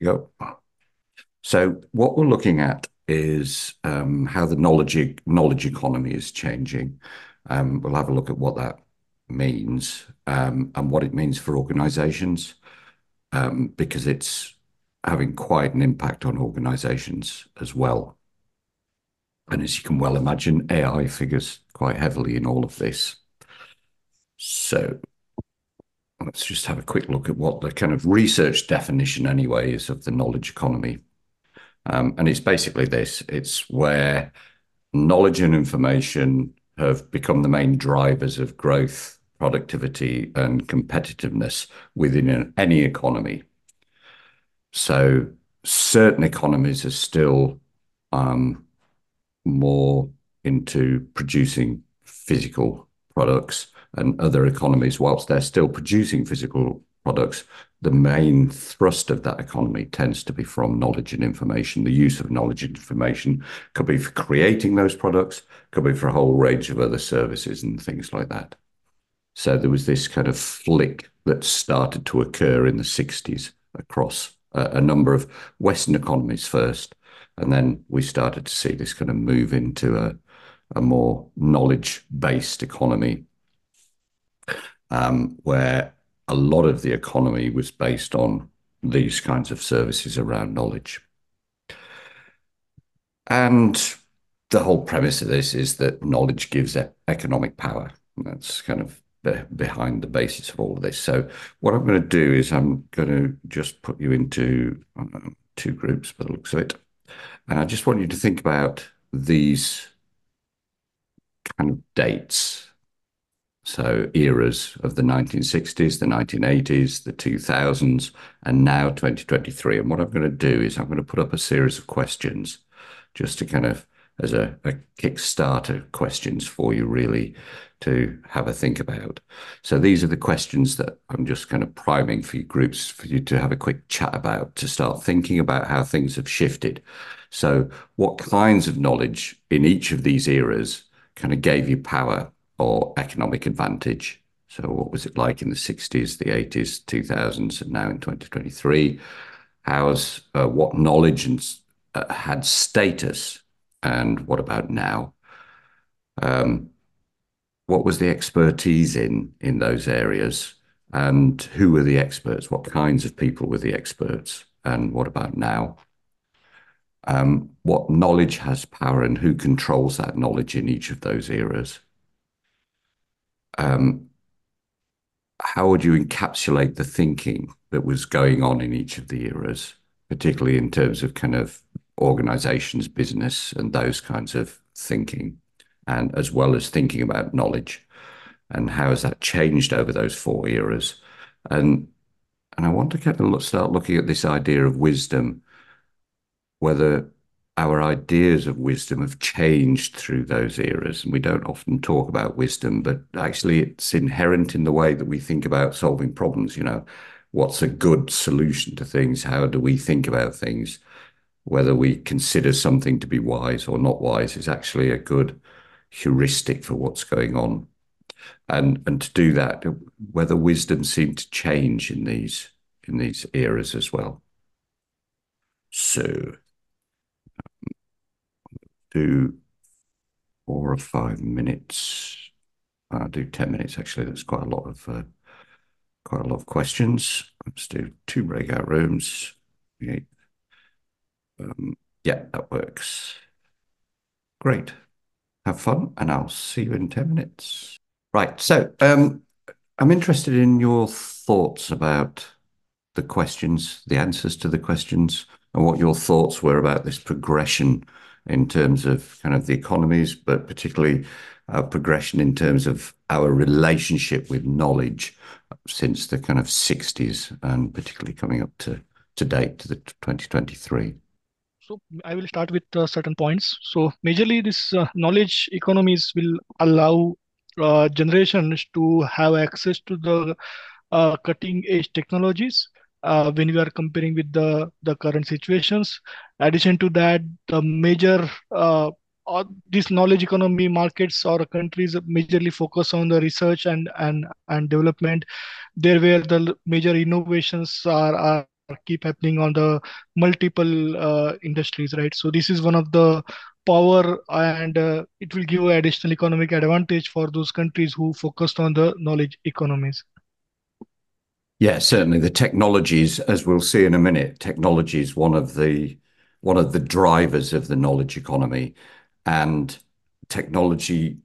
Yep. So what we're looking at is um, how the knowledge knowledge economy is changing. Um, we'll have a look at what that means um, and what it means for organizations um, because it's having quite an impact on organizations as well. And as you can well imagine, AI figures quite heavily in all of this. So let's just have a quick look at what the kind of research definition anyway is of the knowledge economy. Um, and it's basically this, it's where knowledge and information have become the main drivers of growth, productivity, and competitiveness within any economy. So certain economies are still um, more into producing physical products, and other economies, whilst they're still producing physical products, the main thrust of that economy tends to be from knowledge and information. The use of knowledge and information could be for creating those products, could be for a whole range of other services and things like that. So there was this kind of flick that started to occur in the 60s across a, a number of Western economies first. And then we started to see this kind of move into a, a more knowledge based economy where a lot of the economy was based on these kinds of services around knowledge. And the whole premise of this is that knowledge gives economic power. That's kind of behind the basis of all of this. So what I'm going to do is I'm going to just put you into um, two groups by the looks of it. And I just want you to think about these kind of dates so eras of the 1960s, the 1980s, the 2000s, and now 2023. And what I'm going to do is I'm going to put up a series of questions just to kind of as a, a Kickstarter questions for you really to have a think about. So these are the questions that I'm just kind of priming for you groups for you to have a quick chat about to start thinking about how things have shifted. So what kinds of knowledge in each of these eras kind of gave you power or economic advantage. So what was it like in the 60s, the 80s, 2000s, and now in 2023? How's uh, what knowledge and uh, had status, and what about now? Um, what was the expertise in in those areas, and who were the experts? What kinds of people were the experts, and what about now? Um, what knowledge has power, and who controls that knowledge in each of those eras? Um, how would you encapsulate the thinking that was going on in each of the eras, particularly in terms of kind of organizations, business, and those kinds of thinking, and as well as thinking about knowledge, and how has that changed over those four eras? And and I want to kind of look, start looking at this idea of wisdom, whether our ideas of wisdom have changed through those eras. And we don't often talk about wisdom, but actually it's inherent in the way that we think about solving problems. You know, what's a good solution to things? How do we think about things? Whether we consider something to be wise or not wise is actually a good heuristic for what's going on. And and to do that, whether wisdom seemed to change in these in these eras as well. So do four or five minutes. I'll do 10 minutes, actually. That's quite a lot of uh, quite a lot of questions. Let's do two breakout rooms. Um, yeah, that works. Great. Have fun, and I'll see you in 10 minutes. Right. So um, I'm interested in your thoughts about the questions, the answers to the questions, and what your thoughts were about this progression in terms of kind of the economies, but particularly our progression in terms of our relationship with knowledge since the kind of 60s and particularly coming up to date to the 2023. So I will start with uh, certain points. So majorly this uh, knowledge economies will allow uh, generations to have access to the uh, cutting edge technologies uh, when we are comparing with the the current situations. Addition to that, the major uh, knowledge economy markets or countries majorly focus on the research and and and development. There where the major innovations are, are keep happening on the multiple uh, industries, right? So this is one of the power and uh, it will give additional economic advantage for those countries who focused on the knowledge economies. Yeah, certainly the technologies, as we'll see in a minute, technology is one of the one of the drivers of the knowledge economy, and technology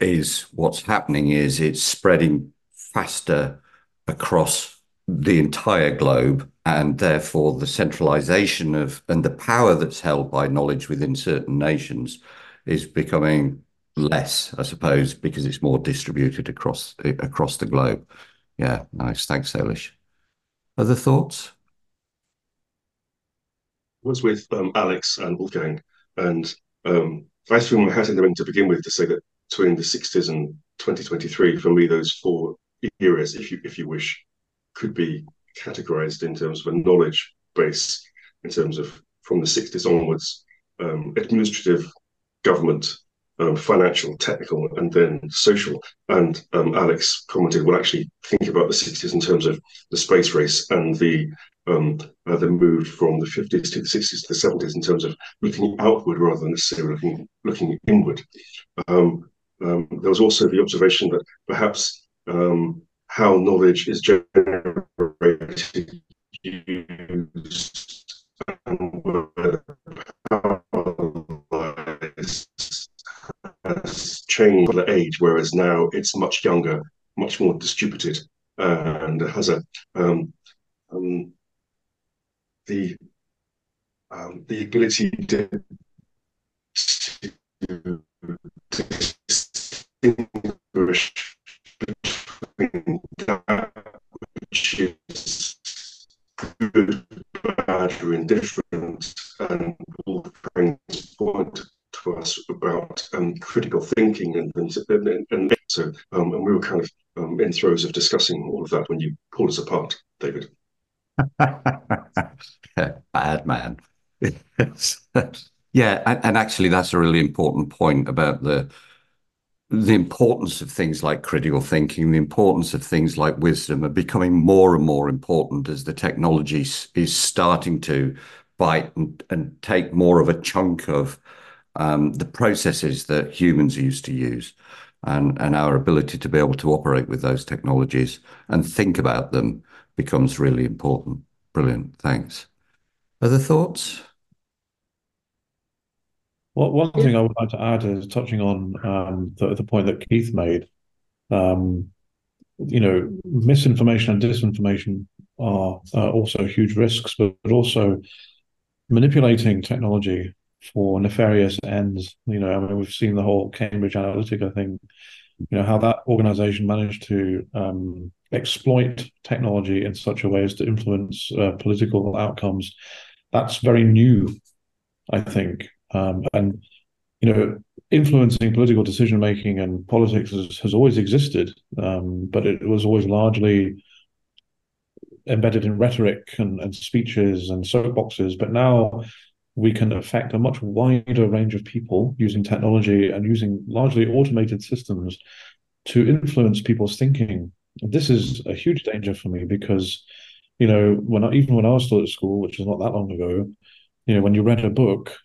is what's happening is it's spreading faster across the entire globe, and therefore the centralization of and the power that's held by knowledge within certain nations is becoming less, I suppose, because it's more distributed across across the globe. Yeah, nice. Thanks, Salish. Other thoughts? was with um, Alex and Wolfgang, and um, I threw my hat in the ring to begin with to say that between the 60s and 2023, for me, those four eras, if you if you wish, could be categorized in terms of a knowledge base, in terms of from the 60s onwards, um, administrative government, um, financial, technical, and then social. And um, Alex commented, "Well, actually, think about the 60s in terms of the space race and the um, uh, the move from the 50s to the 60s to the 70s in terms of looking outward rather than necessarily looking looking inward." Um, um, there was also the observation that perhaps um, how knowledge is generated, used, and has changed the age, whereas now it's much younger, much more distributed, uh, and has a um, um, the um, the ability to, to distinguish between that which is good, bad, or indifferent, and all things point to us about um, critical thinking and and, and, and so um, and we were kind of um, in throes of discussing all of that when you pulled us apart, David. Bad man. yeah, and, and actually that's a really important point about the the importance of things like critical thinking, the importance of things like wisdom are becoming more and more important as the technology is starting to bite and, and take more of a chunk of the processes that humans used to use and, and our ability to be able to operate with those technologies and think about them becomes really important. Brilliant. Thanks. Other thoughts? Well, one thing I would like to add is touching on um, the, the, point that Keith made. Um, you know, misinformation and disinformation are uh, also huge risks, but, but also manipulating technology for nefarious ends. You know, I mean, we've seen the whole Cambridge Analytica thing. You know how that organization managed to um, exploit technology in such a way as to influence uh, political outcomes. That's very new, I think, um, and you know, influencing political decision making and politics has, has always existed, um, but it was always largely embedded in rhetoric and, and speeches and soapboxes. But now we can affect a much wider range of people using technology and using largely automated systems to influence people's thinking. This is a huge danger for me because, you know, when I, even when I was still at school, which is not that long ago, you know, when you read a book,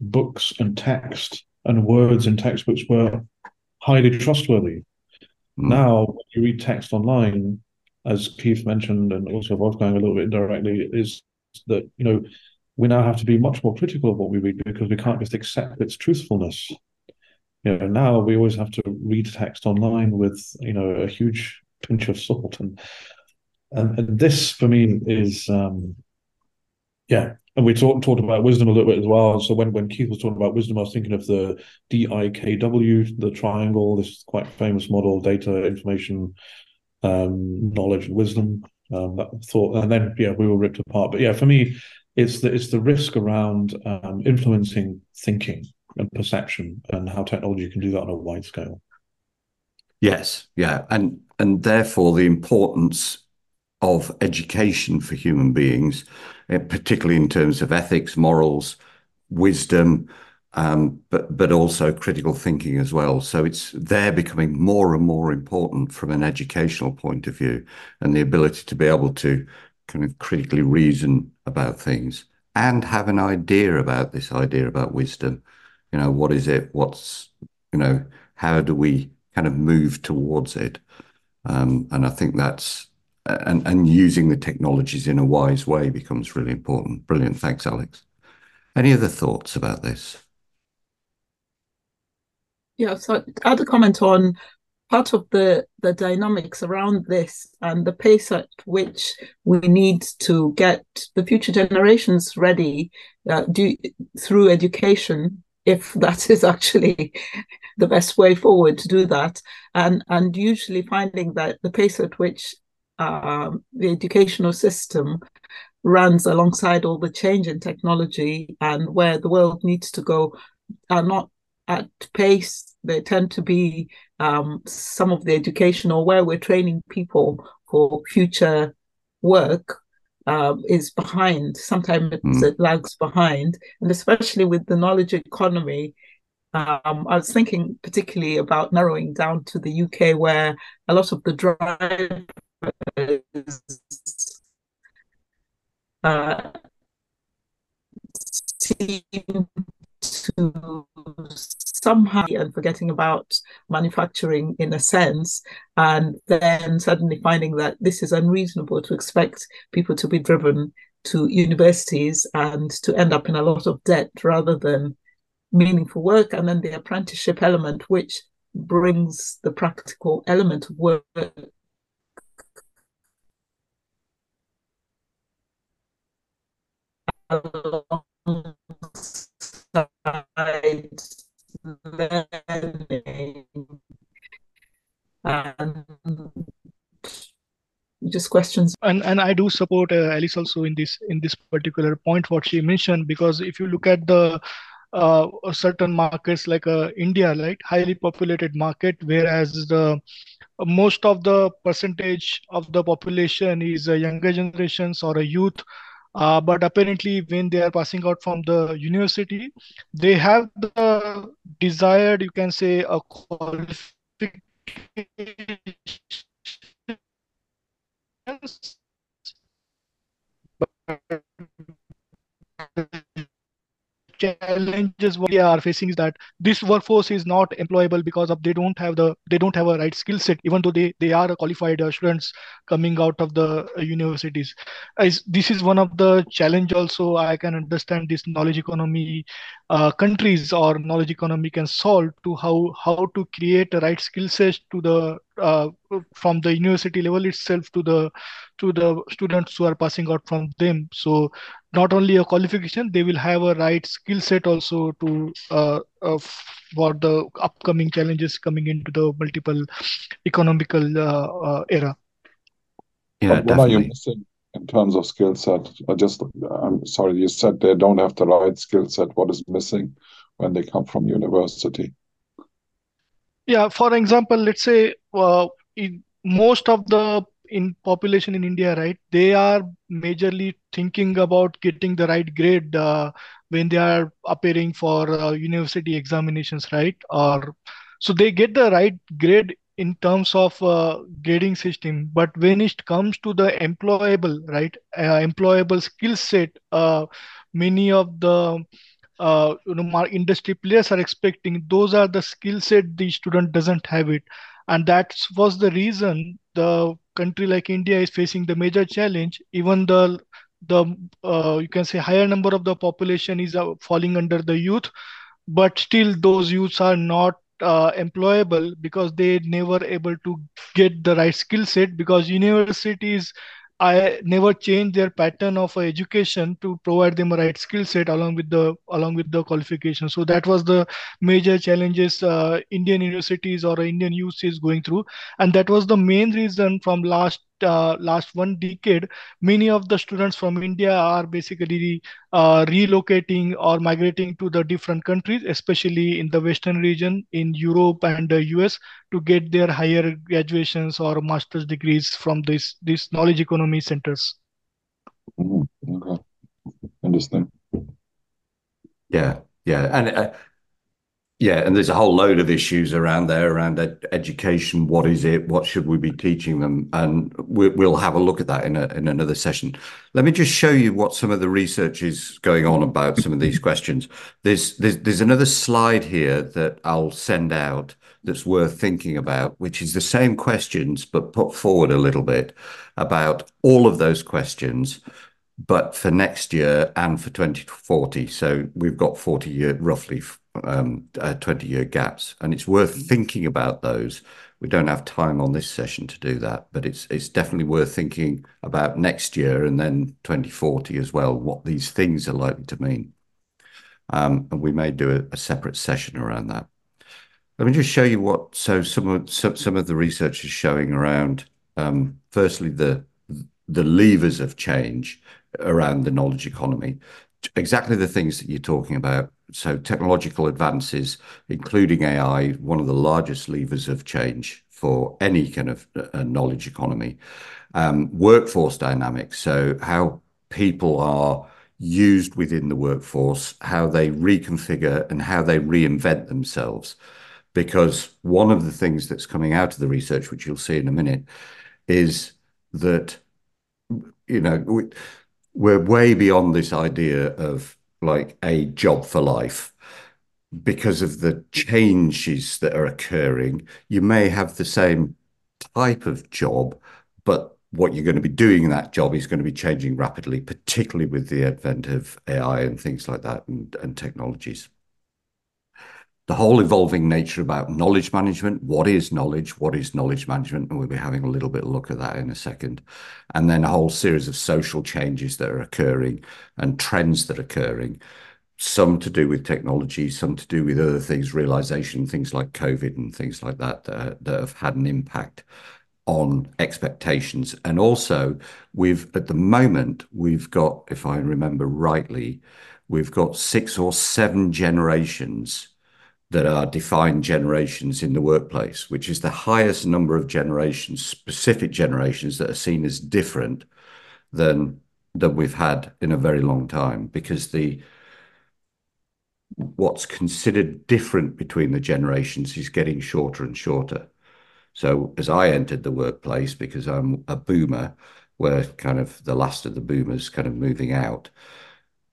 books and text and words in textbooks were highly trustworthy. Mm. Now, when you read text online, as Keith mentioned, and also Wolfgang a little bit indirectly, is that you know we now have to be much more critical of what we read because we can't just accept its truthfulness. You know, now we always have to read text online with you know a huge pinch of salt, and and, and this for me is um, yeah. And we talked talked about wisdom a little bit as well. So when, when Keith was talking about wisdom, I was thinking of the DIKW, the triangle, this quite famous model, data, information, um, knowledge, and wisdom. Um, that thought, and then yeah, we were ripped apart. But yeah, for me, it's the it's the risk around um, influencing thinking and perception and how technology can do that on a wide scale. Yes, yeah, and and therefore the importance of education for human beings, eh, particularly in terms of ethics, morals, wisdom, um, but but also critical thinking as well. So it's they're becoming more and more important from an educational point of view, and the ability to be able to kind of critically reason about things and have an idea about this idea about wisdom. You know, what is it? What's, you know, how do we kind of move towards it? Um, and I think that's, and, and using the technologies in a wise way becomes really important. Brilliant. Thanks, Alex. Any other thoughts about this? Yeah, so I had a comment on part of the the dynamics around this and the pace at which we need to get the future generations ready uh, do, through education if that is actually the best way forward to do that. And and usually finding that the pace at which um, the educational system runs alongside all the change in technology and where the world needs to go are not at pace. They tend to be um, some of the education or where we're training people for future work um, is behind. Sometimes mm. it lags behind, and especially with the knowledge economy. Um, I was thinking particularly about narrowing down to the UK, where a lot of the drivers uh, seem to somehow and forgetting about manufacturing in a sense, and then suddenly finding that this is unreasonable to expect people to be driven to universities and to end up in a lot of debt rather than meaningful work, and then the apprenticeship element, which brings the practical element of work learning and just questions. And and i do support uh, alice also in this in this particular point what she mentioned because if you look at the uh, certain markets like uh, india right highly populated market whereas the most of the percentage of the population is a younger generations or a youth uh, but apparently, when they are passing out from the university, they have the desired, you can say, a qualification challenges we are facing is that this workforce is not employable because of they don't have the they don't have a right skill set even though they they are qualified uh, students coming out of the uh, universities. As, this is one of the challenge also. I can understand this knowledge economy uh, countries or knowledge economy can solve to how how to create a right skill set to the uh, from the university level itself to the to the students who are passing out from them. So not only a qualification they will have a right skill set also to uh, uh, for the upcoming challenges coming into the multiple economical uh, uh era. Yeah what are you missing in terms of skill set i just i'm sorry you said they don't have the right skill set. What is missing when they come from university? Yeah for example let's say uh, in most of the in population in India, right, they are majorly thinking about getting the right grade uh, when they are appearing for uh, university examinations, right? Or so they get the right grade in terms of uh, grading system, but when it comes to the employable, right, uh, employable skill set, uh, many of the uh, you know industry players are expecting those are the skill set the student doesn't have it and that was the reason the country like India is facing the major challenge. Even the the uh, you can say higher number of the population is uh, falling under the youth, but still those youths are not uh, employable because they never able to get the right skill set because universities I never change their pattern of education to provide them a right skill set along with the along with the qualification. So that was the major challenges uh, Indian universities or Indian youth is going through, and that was the main reason from last uh, last one decade, many of the students from India are basically uh, relocating or migrating to the different countries, especially in the Western region, in Europe and the US, to get their higher graduations or master's degrees from this these knowledge economy centers. Mm-hmm. Okay, understand. Yeah, yeah, and uh, Yeah, and there's a whole load of issues around there around ed education. What is it? What should we be teaching them? And we, will have a look at that in, a, in another session. Let me just show you what some of the research is going on about some of these questions. There's, there's, there's another slide here that I'll send out that's worth thinking about, which is the same questions, but put forward a little bit about all of those questions but for next year and for 2040. So we've got 40 year, roughly um, uh, 20 year gaps. And it's worth mm-hmm. thinking about those. We don't have time on this session to do that, but it's it's definitely worth thinking about next year and then 2040 as well, what these things are likely to mean. Um, and we may do a, a, separate session around that. Let me just show you what, so some of, some, some of the research is showing around, um, firstly, the, the levers of change around the knowledge economy exactly the things that you're talking about. So technological advances, including AI, one of the largest levers of change for any kind of uh, knowledge economy. Um, workforce dynamics, so how people are used within the workforce, how they reconfigure and how they reinvent themselves. Because one of the things that's coming out of the research, which you'll see in a minute, is that you know we're way beyond this idea of like a job for life because of the changes that are occurring. You may have the same type of job, but what you're going to be doing in that job is going to be changing rapidly, particularly with the advent of AI and things like that and, and technologies the whole evolving nature about knowledge management. What is knowledge? What is knowledge management? And we'll be having a little bit of look at that in a second. And then a whole series of social changes that are occurring and trends that are occurring, some to do with technology, some to do with other things, realization, things like COVID and things like that, that, that have had an impact on expectations. And also, we've at the moment, we've got, if I remember rightly, we've got six or seven generations that are defined generations in the workplace, which is the highest number of generations, specific generations that are seen as different than that we've had in a very long time because the what's considered different between the generations is getting shorter and shorter. So as I entered the workplace, because I'm a boomer, we're kind of the last of the boomers kind of moving out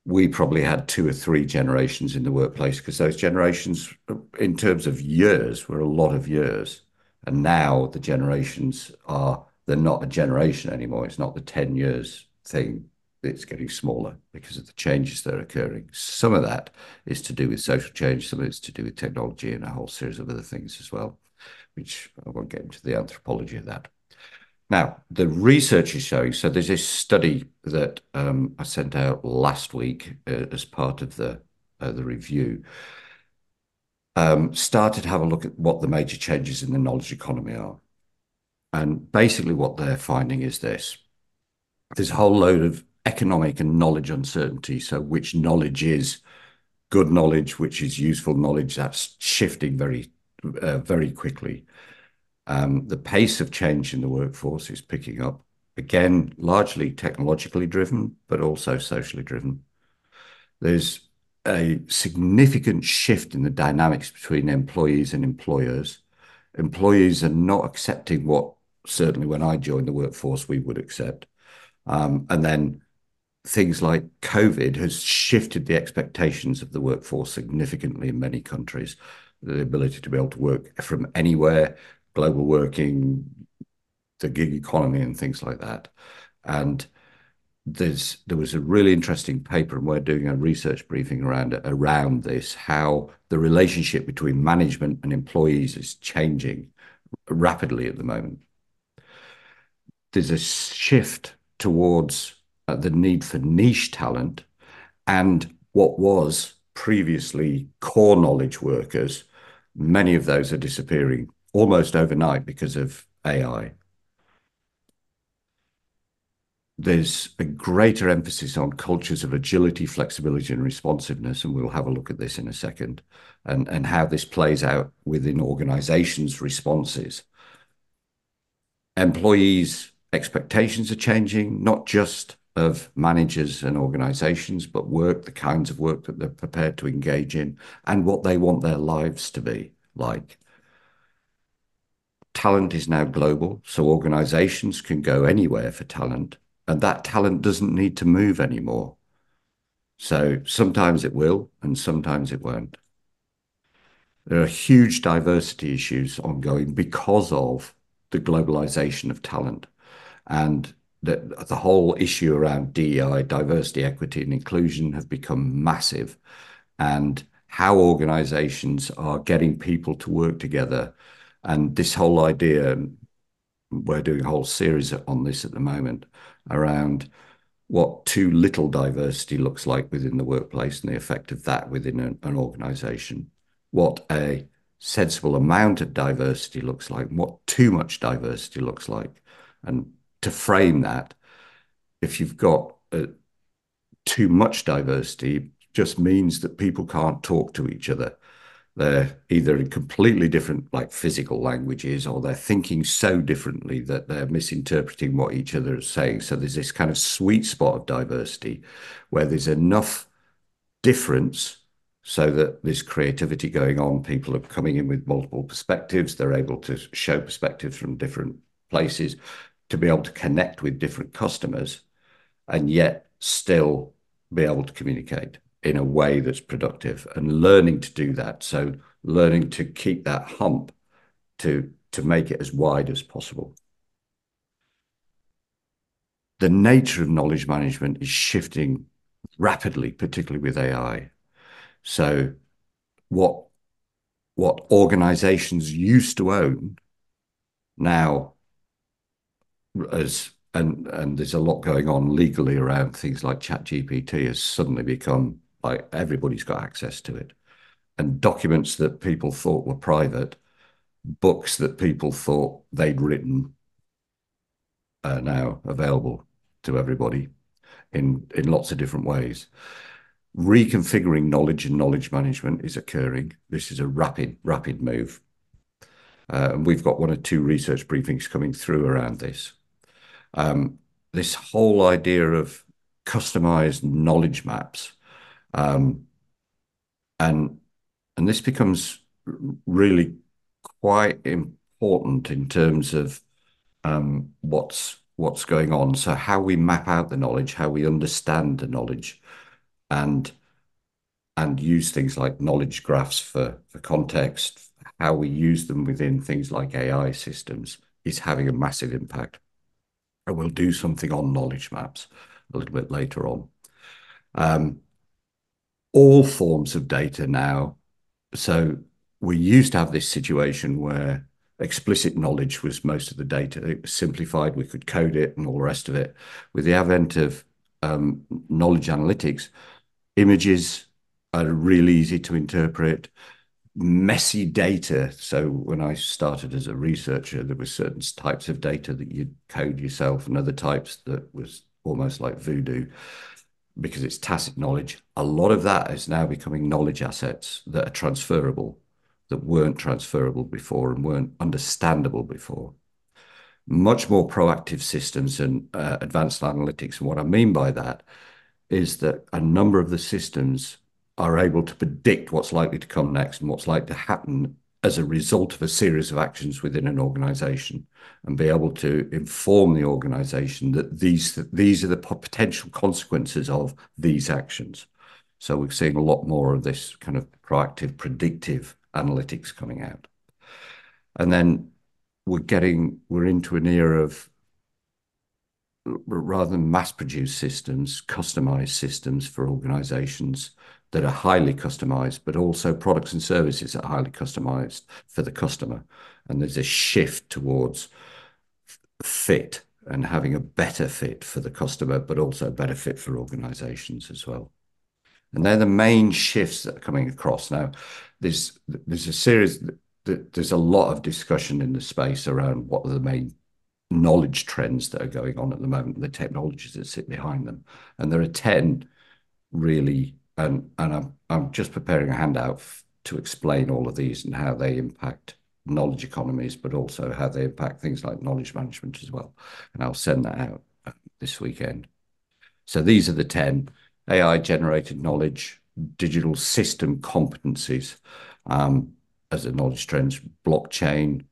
we probably had two or three generations in the workplace because those generations, in terms of years, were a lot of years. And now the generations are, they're not a generation anymore. It's not the 10 years thing. It's getting smaller because of the changes that are occurring. Some of that is to do with social change, some of it's to do with technology and a whole series of other things as well, which I won't get into the anthropology of that. Now, the research is showing, so there's this study that um, I sent out last week uh, as part of the uh, the review. Um, started to have a look at what the major changes in the knowledge economy are. And basically what they're finding is this. There's a whole load of economic and knowledge uncertainty. So which knowledge is good knowledge, which is useful knowledge, that's shifting very, uh, very quickly. Um, the pace of change in the workforce is picking up, again, largely technologically driven, but also socially driven. There's a significant shift in the dynamics between employees and employers. Employees are not accepting what, certainly when I joined the workforce, we would accept. Um, and then things like COVID has shifted the expectations of the workforce significantly in many countries. The ability to be able to work from anywhere, global working, the gig economy, and things like that. And there's there was a really interesting paper, and we're doing a research briefing around around this, how the relationship between management and employees is changing rapidly at the moment. There's a shift towards uh, the need for niche talent and what was previously core knowledge workers. Many of those are disappearing almost overnight because of AI. There's a greater emphasis on cultures of agility, flexibility, and responsiveness, and we'll have a look at this in a second, and, how this plays out within organizations' responses. Employees' expectations are changing, not just of managers and organizations, but work, the kinds of work that they're prepared to engage in, and what they want their lives to be like. Talent is now global, so organizations can go anywhere for talent, and that talent doesn't need to move anymore. So sometimes it will, and sometimes it won't. There are huge diversity issues ongoing because of the globalization of talent and the, the whole issue around DEI, diversity, equity, and inclusion have become massive. And how organizations are getting people to work together. And this whole idea, we're doing a whole series on this at the moment around what too little diversity looks like within the workplace and the effect of that within an, an organization, what a sensible amount of diversity looks like, what too much diversity looks like. And to frame that, if you've got uh, too much diversity, just means that people can't talk to each other. They're either in completely different, like physical languages, or they're thinking so differently that they're misinterpreting what each other is saying. So there's this kind of sweet spot of diversity where there's enough difference so that there's creativity going on. People are coming in with multiple perspectives. They're able to show perspectives from different places to be able to connect with different customers and yet still be able to communicate in a way that's productive and learning to do that. So learning to keep that hump to to make it as wide as possible. The nature of knowledge management is shifting rapidly, particularly with AI. So what what organizations used to own now as and and there's a lot going on legally around things like ChatGPT has suddenly become like everybody's got access to it, and documents that people thought were private, books that people thought they'd written, are now available to everybody in in lots of different ways. Reconfiguring knowledge and knowledge management is occurring. This is a rapid rapid move. Uh, and we've got one or two research briefings coming through around this. Um, this whole idea of customized knowledge maps. Um, and this becomes really quite important in terms of um, what's what's going on. So how we map out the knowledge, how we understand the knowledge, and and use things like knowledge graphs for for context, how we use them within things like AI systems is having a massive impact and we'll do something on knowledge maps a little bit later on. All forms of data now. So we used to have this situation where explicit knowledge was most of the data. It was simplified. We could code it and all the rest of it. With the advent of um, knowledge analytics, images are really easy to interpret messy data. So when I started as a researcher, there were certain types of data that you'd code yourself and other types that was almost like voodoo because it's tacit knowledge. A lot of that is now becoming knowledge assets that are transferable, that weren't transferable before and weren't understandable before. Much more proactive systems and uh, advanced analytics. And what I mean by that is that a number of the systems are able to predict what's likely to come next and what's likely to happen as a result of a series of actions within an organization and be able to inform the organization that these these are the potential consequences of these actions. So we're seeing a lot more of this kind of proactive, predictive analytics coming out. And then we're getting we're into an era of rather than mass produced systems, customized systems for organizations that are highly customized, but also products and services that are highly customized for the customer. And there's a shift towards fit and having a better fit for the customer, but also a better fit for organizations as well. And they're the main shifts that are coming across. Now, there's there's a series there's a lot of discussion in the space around what are the main knowledge trends that are going on at the moment, the technologies that sit behind them. And there are 10 really and and I'm I'm just preparing a handout to explain all of these and how they impact knowledge economies, but also how they impact things like knowledge management as well. And I'll send that out uh, this weekend. So these are the 10 AI-generated knowledge, digital system competencies as the knowledge trends, blockchain,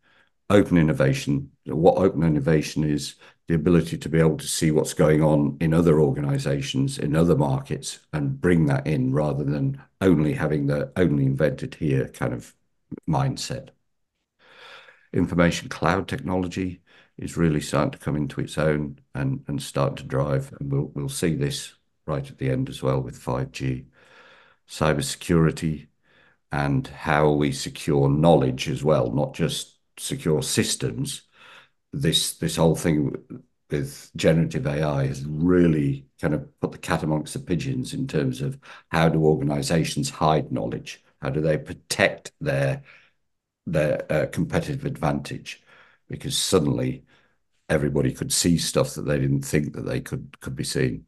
open innovation. What open innovation is the ability to be able to see what's going on in other organizations, in other markets, and bring that in rather than only having the only invented here kind of mindset. Information cloud technology is really starting to come into its own and start to drive. And we'll see this right at the end as well with 5G. Cybersecurity and how we secure knowledge as well, not just secure systems. This this whole thing with generative AI has really kind of put the cat amongst the pigeons in terms of how do organizations hide knowledge? How do they protect their their uh, competitive advantage? Because suddenly everybody could see stuff that they didn't think that they could could be seeing.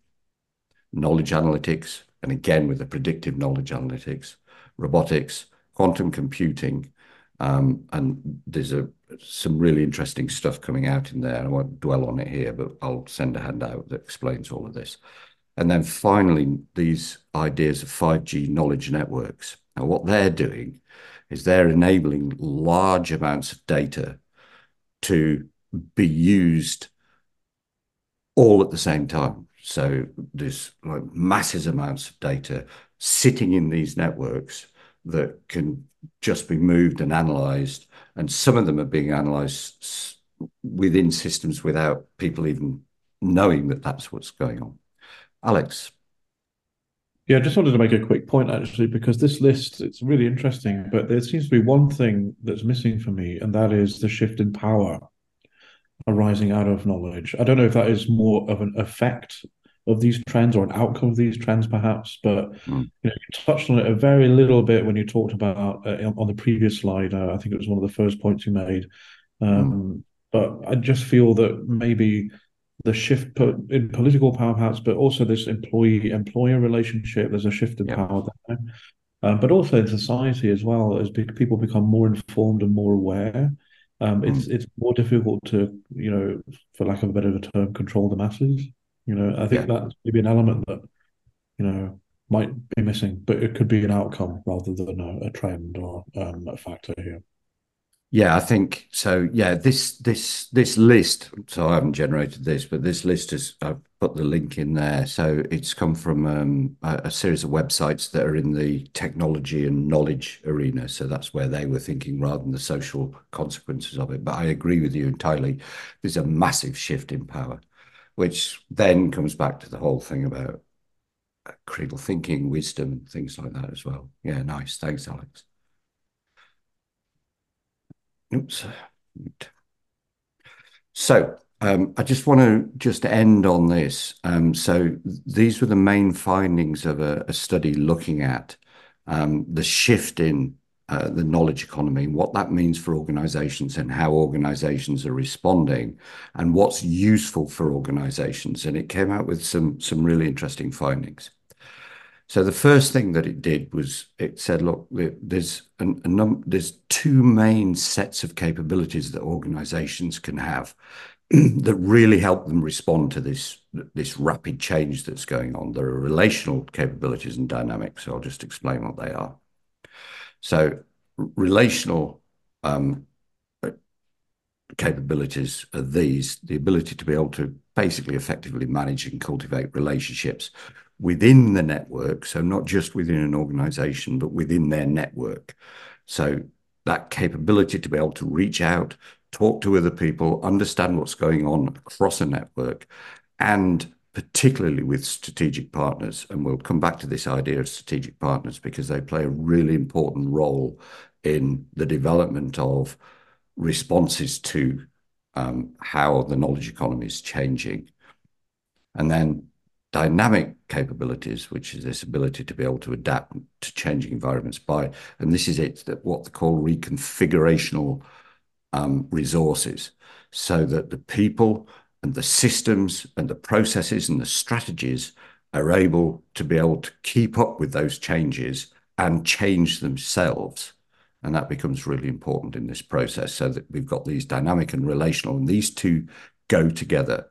Knowledge analytics, and again with the predictive knowledge analytics, robotics, quantum computing, Um, and there's some really interesting stuff coming out in there. I won't dwell on it here, but I'll send a handout that explains all of this. And then finally, these ideas of 5G knowledge networks. Now, what they're doing is they're enabling large amounts of data to be used all at the same time. So there's like massive amounts of data sitting in these networks that can just be moved and analyzed. And some of them are being analyzed within systems without people even knowing that that's what's going on. Alex. Yeah, I just wanted to make a quick point, actually, because this list, it's really interesting, but there seems to be one thing that's missing for me, and that is the shift in power arising out of knowledge. I don't know if that is more of an effect of these trends or an outcome of these trends, perhaps. But hmm. you touched on it a very little bit when you talked about uh, on the previous slide. Uh, I think it was one of the first points you made. Hmm. Um, but I just feel that maybe the shift in political power, perhaps, but also this employee-employer relationship, there's a shift in power there. Um, but also in society as well, as people become more informed and more aware, um, hmm. it's more difficult to, you know, for lack of a better term, control the masses. I think that's maybe an element that you know might be missing, but it could be an outcome rather than a trend or um, a factor here. Yeah, I think so. Yeah, this this this list, so I haven't generated this, but this list is I've put the link in there. So it's come from um, a series of websites that are in the technology and knowledge arena. So that's where they were thinking rather than the social consequences of it. But I agree with you entirely. There's a massive shift in power, which then comes back to the whole thing about critical thinking, wisdom, things like that as well. Yeah, nice. Thanks, Alex. Oops. So um, I just want to just end on this. Um, so these were the main findings of a study looking at um, the shift in Uh, the knowledge economy, and what that means for organizations and how organizations are responding and what's useful for organizations. And it came out with some some really interesting findings. So the first thing that it did was it said, "Look, there's there's two main sets of capabilities that organizations can have that really help them respond to this rapid change that's going on. There are relational capabilities and dynamics." So I'll just explain what they are. So relational um, capabilities are these: the ability to be able to basically effectively manage and cultivate relationships within the network. So not just within an organization, but within their network. So that capability to be able to reach out, talk to other people, understand what's going on across a network, and particularly with strategic partners. And we'll come back to this idea of strategic partners because they play a really important role in the development of responses to um, how the knowledge economy is changing. And then dynamic capabilities, which is this ability to be able to adapt to changing environments by, and this is it, what they call reconfigurational um, resources, so that the people and the systems and the processes and the strategies are able to be able to keep up with those changes and change themselves. And that becomes really important in this process so that we've got these dynamic and relational, and these two go together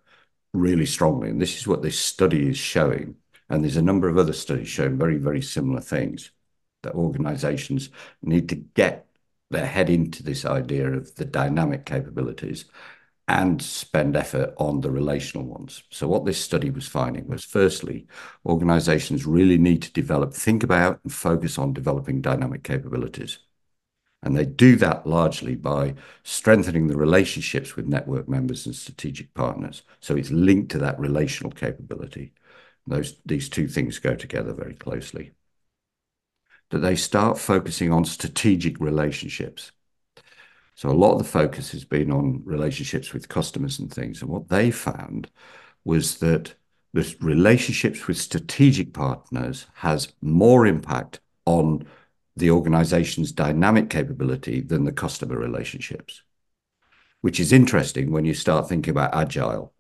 really strongly, and this is what this study is showing, and there's a number of other studies showing very, very similar things, that organizations need to get their head into this idea of the dynamic capabilities and spend effort on the relational ones. So what this study was finding was, firstly, organizations really need to develop, think about, and focus on developing dynamic capabilities. And they do that largely by strengthening the relationships with network members and strategic partners. So it's linked to that relational capability. Those, these two things go together very closely. That they start focusing on strategic relationships. So a lot of the focus has been on relationships with customers and things. And what they found was that the relationships with strategic partners has more impact on the organization's dynamic capability than the customer relationships, which is interesting when you start thinking about agile,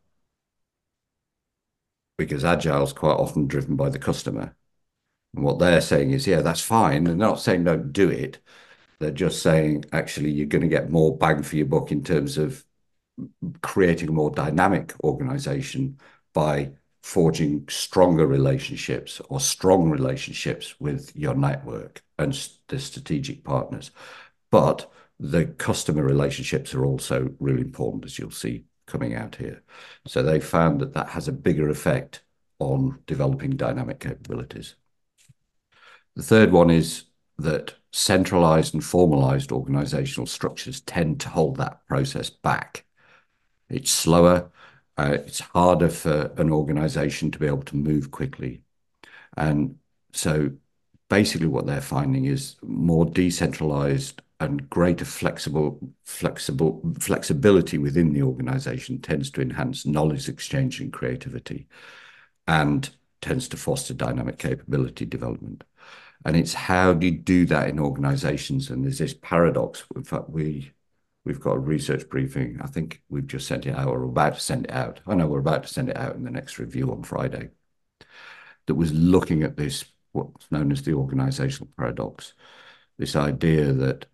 because agile is quite often driven by the customer. And what they're saying is, yeah, that's fine. They're not saying don't do it. They're just saying, actually, you're going to get more bang for your buck in terms of creating a more dynamic organization by forging stronger relationships or strong relationships with your network and the strategic partners. But the customer relationships are also really important, as you'll see coming out here. So they found that that has a bigger effect on developing dynamic capabilities. The third one is that centralized and formalized organizational structures tend to hold that process back. It's slower. Uh, it's harder for an organization to be able to move quickly. And so basically what they're finding is more decentralized and greater flexible, flexible flexibility within the organization tends to enhance knowledge exchange and creativity and tends to foster dynamic capability development. And it's how do you do that in organizations? And there's this paradox. In fact, we we've got a research briefing. I think we've just sent it out or about to send it out. I know we're about to send it out in the next review on Friday. That was looking at this, what's known as the organizational paradox. This idea that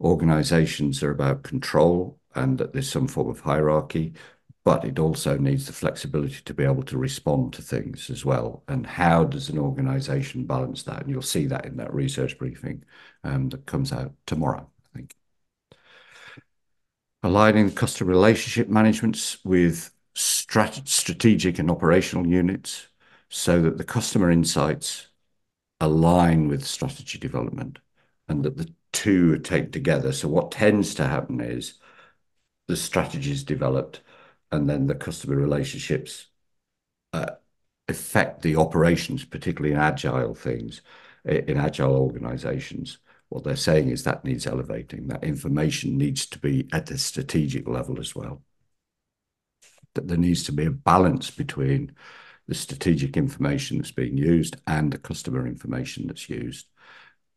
organizations are about control and that there's some form of hierarchy, but it also needs the flexibility to be able to respond to things as well. And how does an organization balance that? And you'll see that in that research briefing um, that comes out tomorrow, I think. Aligning customer relationship management with strat strategic and operational units so that the customer insights align with strategy development and that the two are taken together. So what tends to happen is the strategy is developed and then the customer relationships uh, affect the operations, particularly in agile things, in agile organizations. What they're saying is that needs elevating. That information needs to be at the strategic level as well. That there needs to be a balance between the strategic information that's being used and the customer information that's used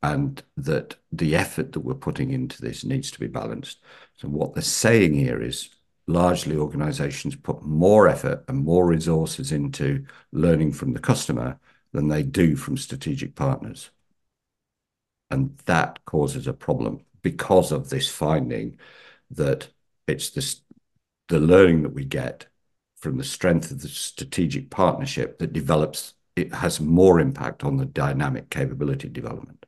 and that the effort that we're putting into this needs to be balanced. So what they're saying here is largely organizations put more effort and more resources into learning from the customer than they do from strategic partners. And that causes a problem because of this finding that it's this, the learning that we get from the strength of the strategic partnership that develops, it has more impact on the dynamic capability development.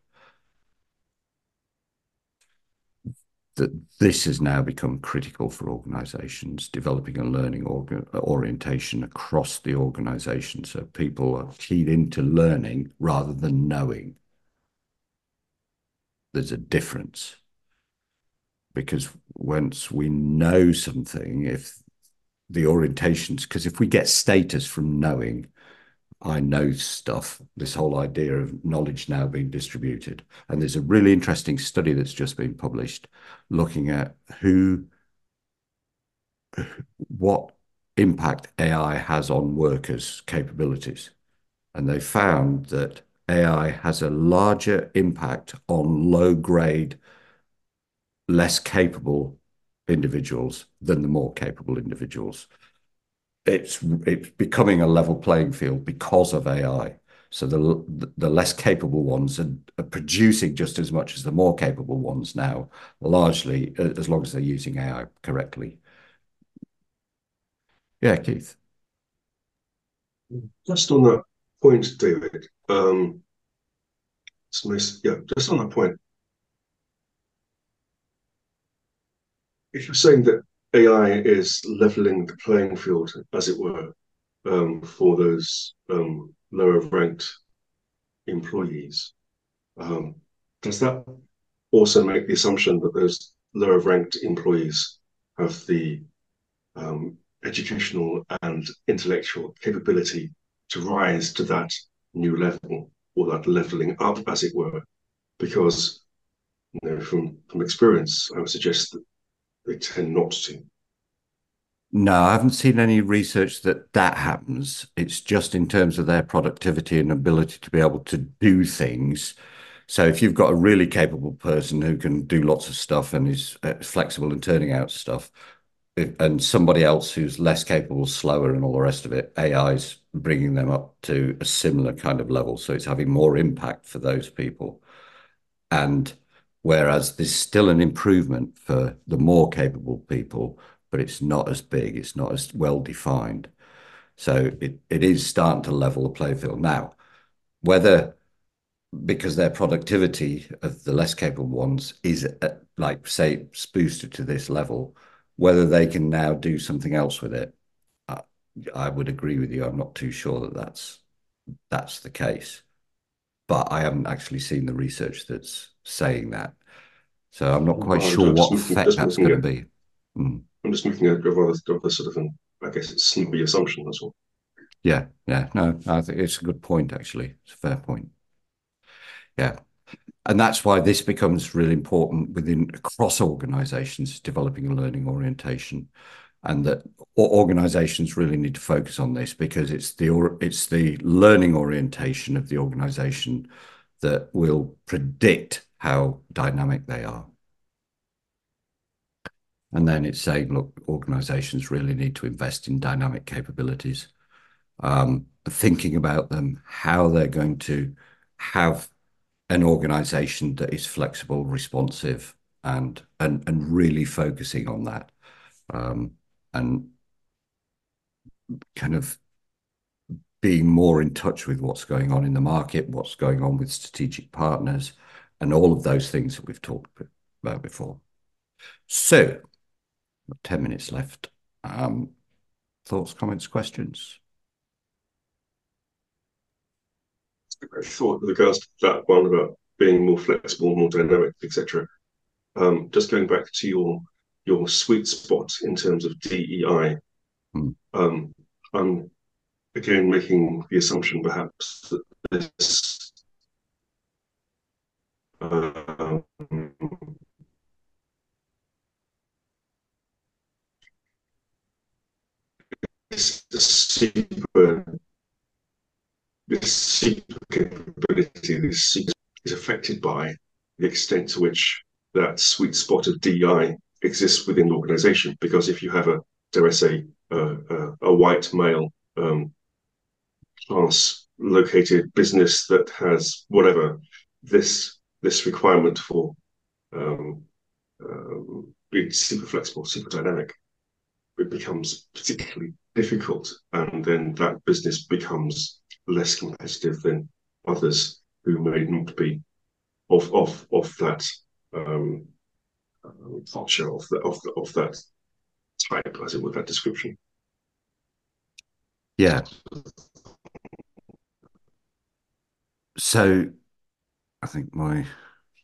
That this has now become critical for organizations developing a learning orientation across the organization. So people are keyed into learning rather than knowing. There's a difference. Because once we know something if the orientations because if we get status from knowing I know stuff, this whole idea of knowledge now being distributed. And there's a really interesting study that's just been published looking at who, what impact AI has on workers' capabilities. And they found that AI has a larger impact on low grade, less capable individuals than the more capable individuals it's it's becoming a level playing field because of AI. So the the less capable ones are, producing just as much as the more capable ones now, largely as long as they're using AI correctly. Yeah, Keith. Just on that point, David, um, nice, yeah, just on that point, if you're saying that AI is leveling the playing field, as it were, um, for those um, lower ranked employees, um, does that also make the assumption that those lower ranked employees have the um, educational and intellectual capability to rise to that new level or that leveling up, as it were? Because you know, from from experience, I would suggest that they tend not to. No, I haven't seen any research that that happens. It's just in terms of their productivity and ability to be able to do things. So if you've got a really capable person who can do lots of stuff and is uh, flexible in turning out stuff, and somebody else who's less capable, slower, and all the rest of it, AI's bringing them up to a similar kind of level. So it's having more impact for those people. And whereas there's still an improvement for the more capable people, but it's not as big, it's not as well defined. So it, it is starting to level the playing field. Now, whether because their productivity of the less capable ones is at, like say boosted to this level, whether they can now do something else with it, I, I would agree with you. I'm not too sure that that's that's the case, but I haven't actually seen the research that's saying that. So I'm not quite sure what effect that's going to be. Mm. I'm just making a, rather, rather sort of an, I guess it's snoopy assumption as well. Yeah, yeah, no, I think it's a good point. Actually, it's a fair point. Yeah, and that's why this becomes really important within across organizations developing a learning orientation and that organizations really need to focus on this because it's the it's the learning orientation of the organization that will predict how dynamic they are. And then it's saying look organizations really need to invest in dynamic capabilities um, thinking about them how they're going to have an organization that is flexible, responsive, and and and really focusing on that, um, and kind of being more in touch with what's going on in the market, what's going on with strategic partners, and all of those things that we've talked about before. So, 10 minutes left. Um, thoughts, comments, questions? I thought with regards to that one about being more flexible, more dynamic, etc. Um, just going back to your your sweet spot in terms of DEI, mm. um, I'm again making the assumption perhaps that this um, is super this super capability, this is affected by the extent to which that sweet spot of DI exists within the organization. Because if you have a, dare I say, a, a white male um, class located business that has whatever this this requirement for um, um, being super flexible, super dynamic, it becomes particularly difficult, and then that business becomes less competitive than others who may not be of of of that um, culture of the, of the, of that type, as it were, that description. Yeah. So, I think my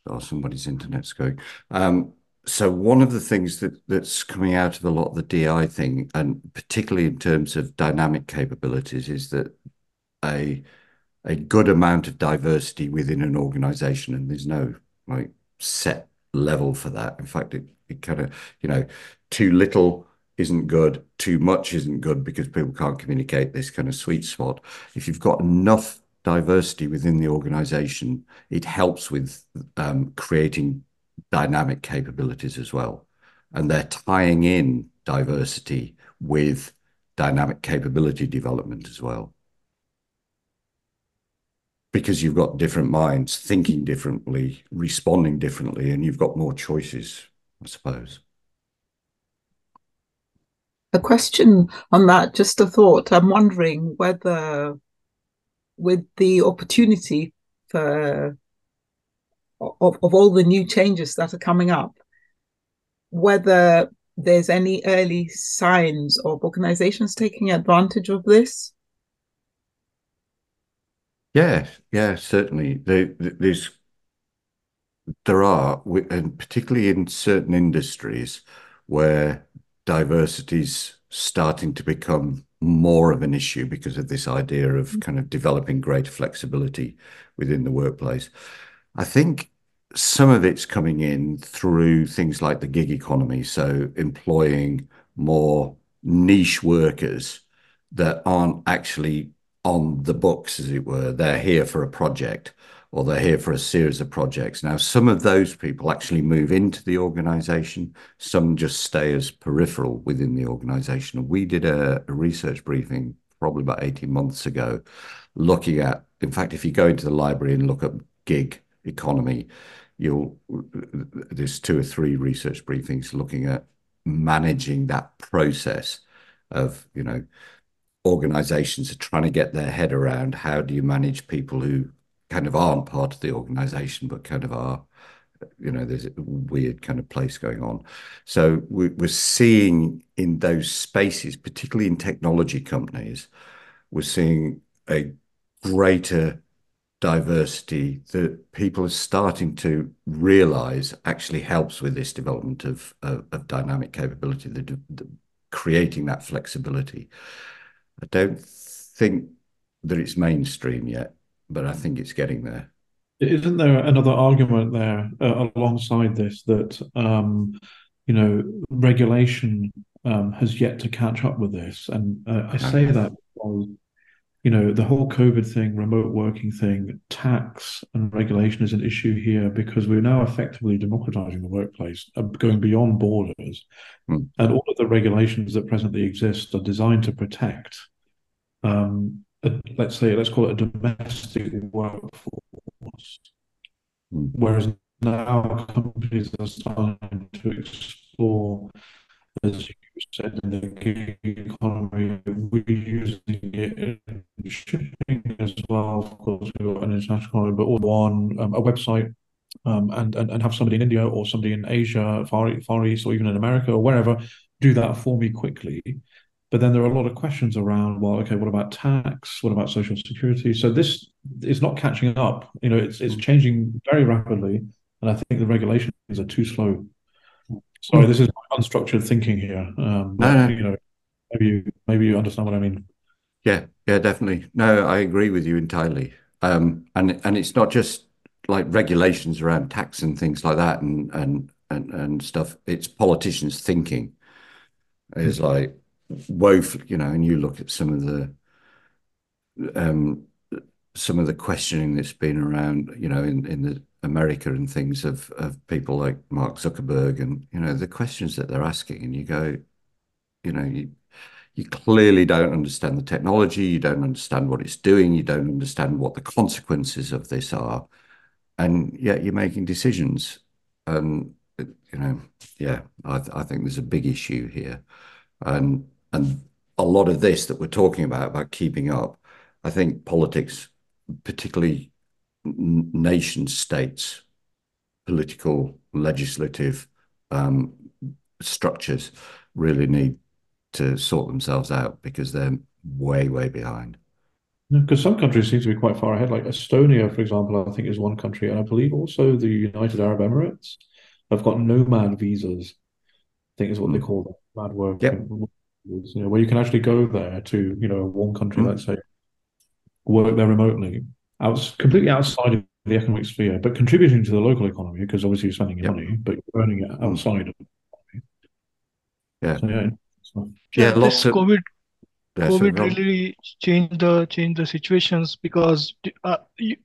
oh somebody's internet's going. Um, so one of the things that that's coming out of a lot of the DI thing, and particularly in terms of dynamic capabilities, is that a a good amount of diversity within an organization, and there's no like set level for that. In fact, it, it kind of you know too little isn't good, too much isn't good because people can't communicate this kind of sweet spot. If you've got enough diversity within the organization, it helps with um, creating dynamic capabilities as well. And they're tying in diversity with dynamic capability development as well because you've got different minds thinking differently, responding differently, and you've got more choices, I suppose. A question on that, just a thought. I'm wondering whether, with the opportunity for of, of all the new changes that are coming up, whether there's any early signs of organizations taking advantage of this? Yeah, yeah, certainly. There, there's there are, and particularly in certain industries where diversity is starting to become more of an issue because of this idea of mm. kind of developing greater flexibility within the workplace. I think some of it's coming in through things like the gig economy, so employing more niche workers that aren't actually on the books, as it were. They're here for a project or they're here for a series of projects. Now, some of those people actually move into the organization, some just stay as peripheral within the organization. We did a, a research briefing probably about 18 months ago looking at, in fact, if you go into the library and look at gig economy, you'll there's two or three research briefings looking at managing that process of you know organizations are trying to get their head around how do you manage people who kind of aren't part of the organization but kind of are you know there's a weird kind of place going on so we're seeing in those spaces particularly in technology companies we're seeing a greater diversity that people are starting to realize actually helps with this development of, of, of dynamic capability, the, the, creating that flexibility. I don't think that it's mainstream yet, but I think it's getting there. Isn't there another argument there uh, alongside this that um, you know regulation um, has yet to catch up with this? And uh, I say that because you know, the whole COVID thing, remote working thing, tax and regulation is an issue here because we're now effectively democratizing the workplace, uh, going beyond borders. Mm. And all of the regulations that presently exist are designed to protect, um, a, let's say, let's call it a domestic workforce. Mm. Whereas now companies are starting to explore, as you said in the gig economy, we're using it in shipping as well. Of course, we've got an international economy, but all on um, a website um, and, and and have somebody in India or somebody in Asia, Far, Far East, or even in America or wherever do that for me quickly. But then there are a lot of questions around, well, okay, what about tax? What about social security? So this is not catching up. You know, it's it's changing very rapidly, and I think the regulations are too slow. Sorry, this is unstructured thinking here. Um, no, no. You know, maybe you, maybe you understand what I mean. Yeah, yeah, definitely. No, I agree with you entirely. Um, and and it's not just like regulations around tax and things like that and and and, and stuff. It's politicians thinking. It's mm-hmm. like woeful, you know. And you look at some of the um, some of the questioning that's been around, you know, in in the America and things of of people like Mark Zuckerberg and you know the questions that they're asking and you go you know you you clearly don't understand the technology you don't understand what it's doing you don't understand what the consequences of this are and yet you're making decisions and you know yeah I, th I think there's a big issue here and and a lot of this that we're talking about about keeping up I think politics particularly nation states, political, legislative um, structures really need to sort themselves out because they're way, way behind. Because some countries seem to be quite far ahead. Like Estonia, for example, I think is one country, and I believe also the United Arab Emirates have got nomad visas. I think is what mm. they hmm. call them, mad work. Yep. You know, where you can actually go there to, you know, one country, mm. let's say, work there remotely out, completely outside of the economic sphere, but contributing to the local economy because obviously you're spending your yep. money, but you're earning it outside of the economy. Yeah. So, yeah. yeah, yeah, lots of COVID COVID really changed the changed the situations because uh,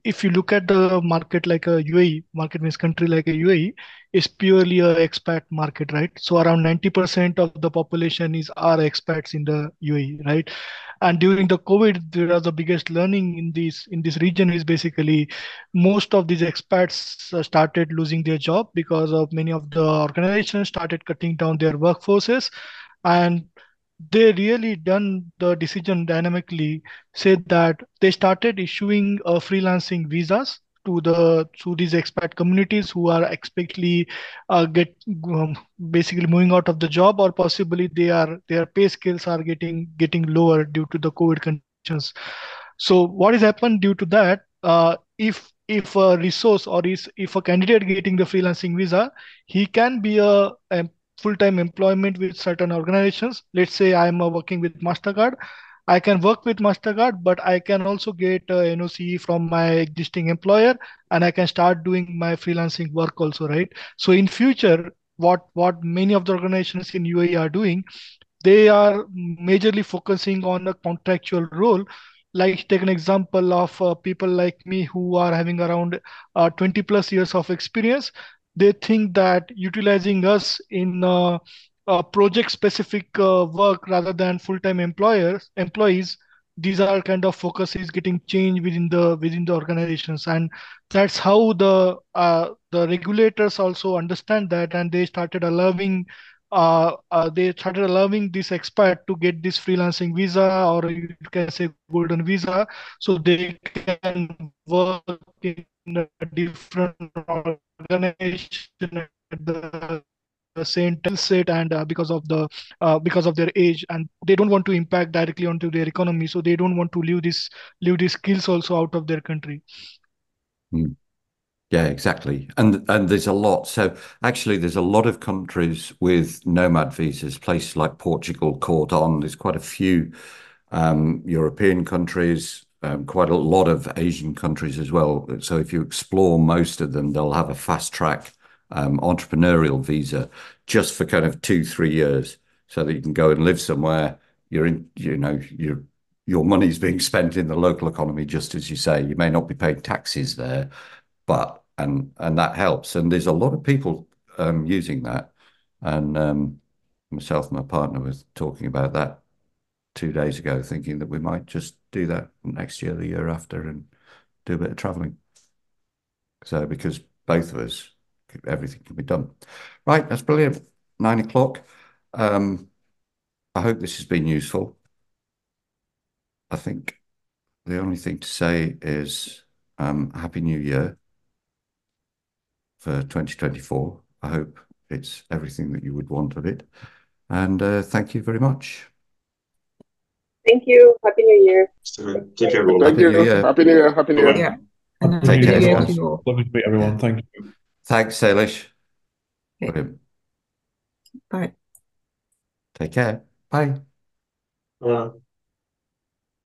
if you look at the market like a UAE market means country like a UAE is purely a expat market, right? So around ninety percent of the population is are expats in the UAE, right? And during the COVID, there was the biggest learning in this in this region is basically most of these expats uh, started losing their job because of many of the organizations started cutting down their workforces and they really done the decision dynamically said that they started issuing uh, freelancing visas to the to these expat communities who are expectedly uh, get um, basically moving out of the job or possibly they are their pay scales are getting getting lower due to the covid conditions. So what has happened due to that uh, if if a resource or is if a candidate getting the freelancing visa he can be a, a full-time employment with certain organizations. Let's say i'm uh, working with mastercard. I can work with mastercard but i can also get a noc from my existing employer and i can start doing my freelancing work also right? So in future what what many of the organizations in uae are doing they are majorly focusing on a contractual role. Like take an example of uh, people like me who are having around uh, 20 plus years of experience they think that utilizing us in uh, uh, project specific uh, work rather than full-time employers employees these are kind of focuses getting changed within the within the organizations. And that's how the uh, the regulators also understand that. And they started allowing uh, uh, they started allowing this expat to get this freelancing visa or you can say golden visa so they can work in different organization at the same set and uh, because of the uh, because of their age and they don't want to impact directly onto their economy so they don't want to leave this leave these skills also out of their country. Mm. yeah exactly. And and there's a lot. So actually there's a lot of countries with nomad visas places like portugal caught on. There's quite a few um, european countries um, quite a lot of Asian countries as well. So if you explore most of them, they'll have a fast track um, entrepreneurial visa just for kind of two, three years so that you can go and live somewhere. You're in, you know, your your money's being spent in the local economy, just as you say. You may not be paying taxes there, but and and that helps. And there's a lot of people um, using that. And um, myself and my partner was talking about that two days ago, thinking that we might just do that next year, the year after, and do a bit of traveling. So because both of us, everything can be done. Right, that's brilliant. Nine o'clock. Um, I hope this has been useful. I think the only thing to say is um, Happy New Year for 2024. I hope it's everything that you would want of it. And uh, thank you very much. Thank you. Happy New Year. Take care, everyone. Thank you. Happy New Year. Happy New Year. Yeah. Take care, Yeah, guys. Lovely to meet everyone. Thank you. Thanks, Salish. Okay. Bye. Take care. Bye. Uh,